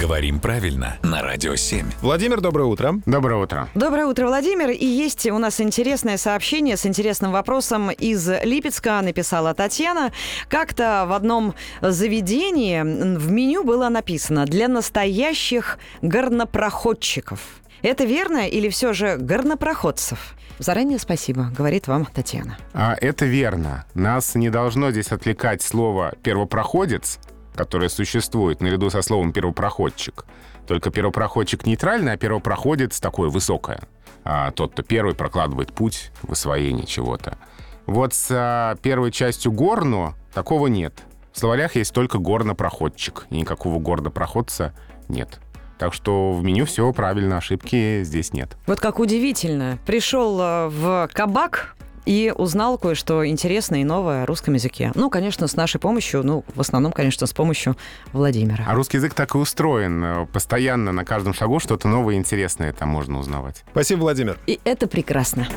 Говорим правильно на Радио 7. Владимир, доброе утро. Доброе утро. Доброе утро, Владимир. И есть у нас интересное сообщение с интересным вопросом из Липецка. Написала Татьяна. Как-то в одном заведении в меню было написано «Для настоящих горнопроходчиков». Это верно или все же горнопроходцев? Заранее спасибо, говорит вам Татьяна. А, это верно. Нас не должно здесь отвлекать слово «первопроходец», которое существует наряду со словом «первопроходчик». Только первопроходчик нейтральный, а первопроходец такое высокое. А тот, кто первый прокладывает путь в освоении чего-то. Вот с а, первой частью «горно» такого нет. В словарях есть только горнопроходчик, и никакого горнопроходца нет. Так что в меню все правильно, ошибки здесь нет. Вот как удивительно. Пришел э, в кабак, и узнал кое-что интересное и новое о русском языке. Ну, конечно, с нашей помощью, ну, в основном, конечно, с помощью Владимира. А русский язык так и устроен. Постоянно на каждом шагу что-то новое и интересное там можно узнавать. Спасибо, Владимир. И это прекрасно.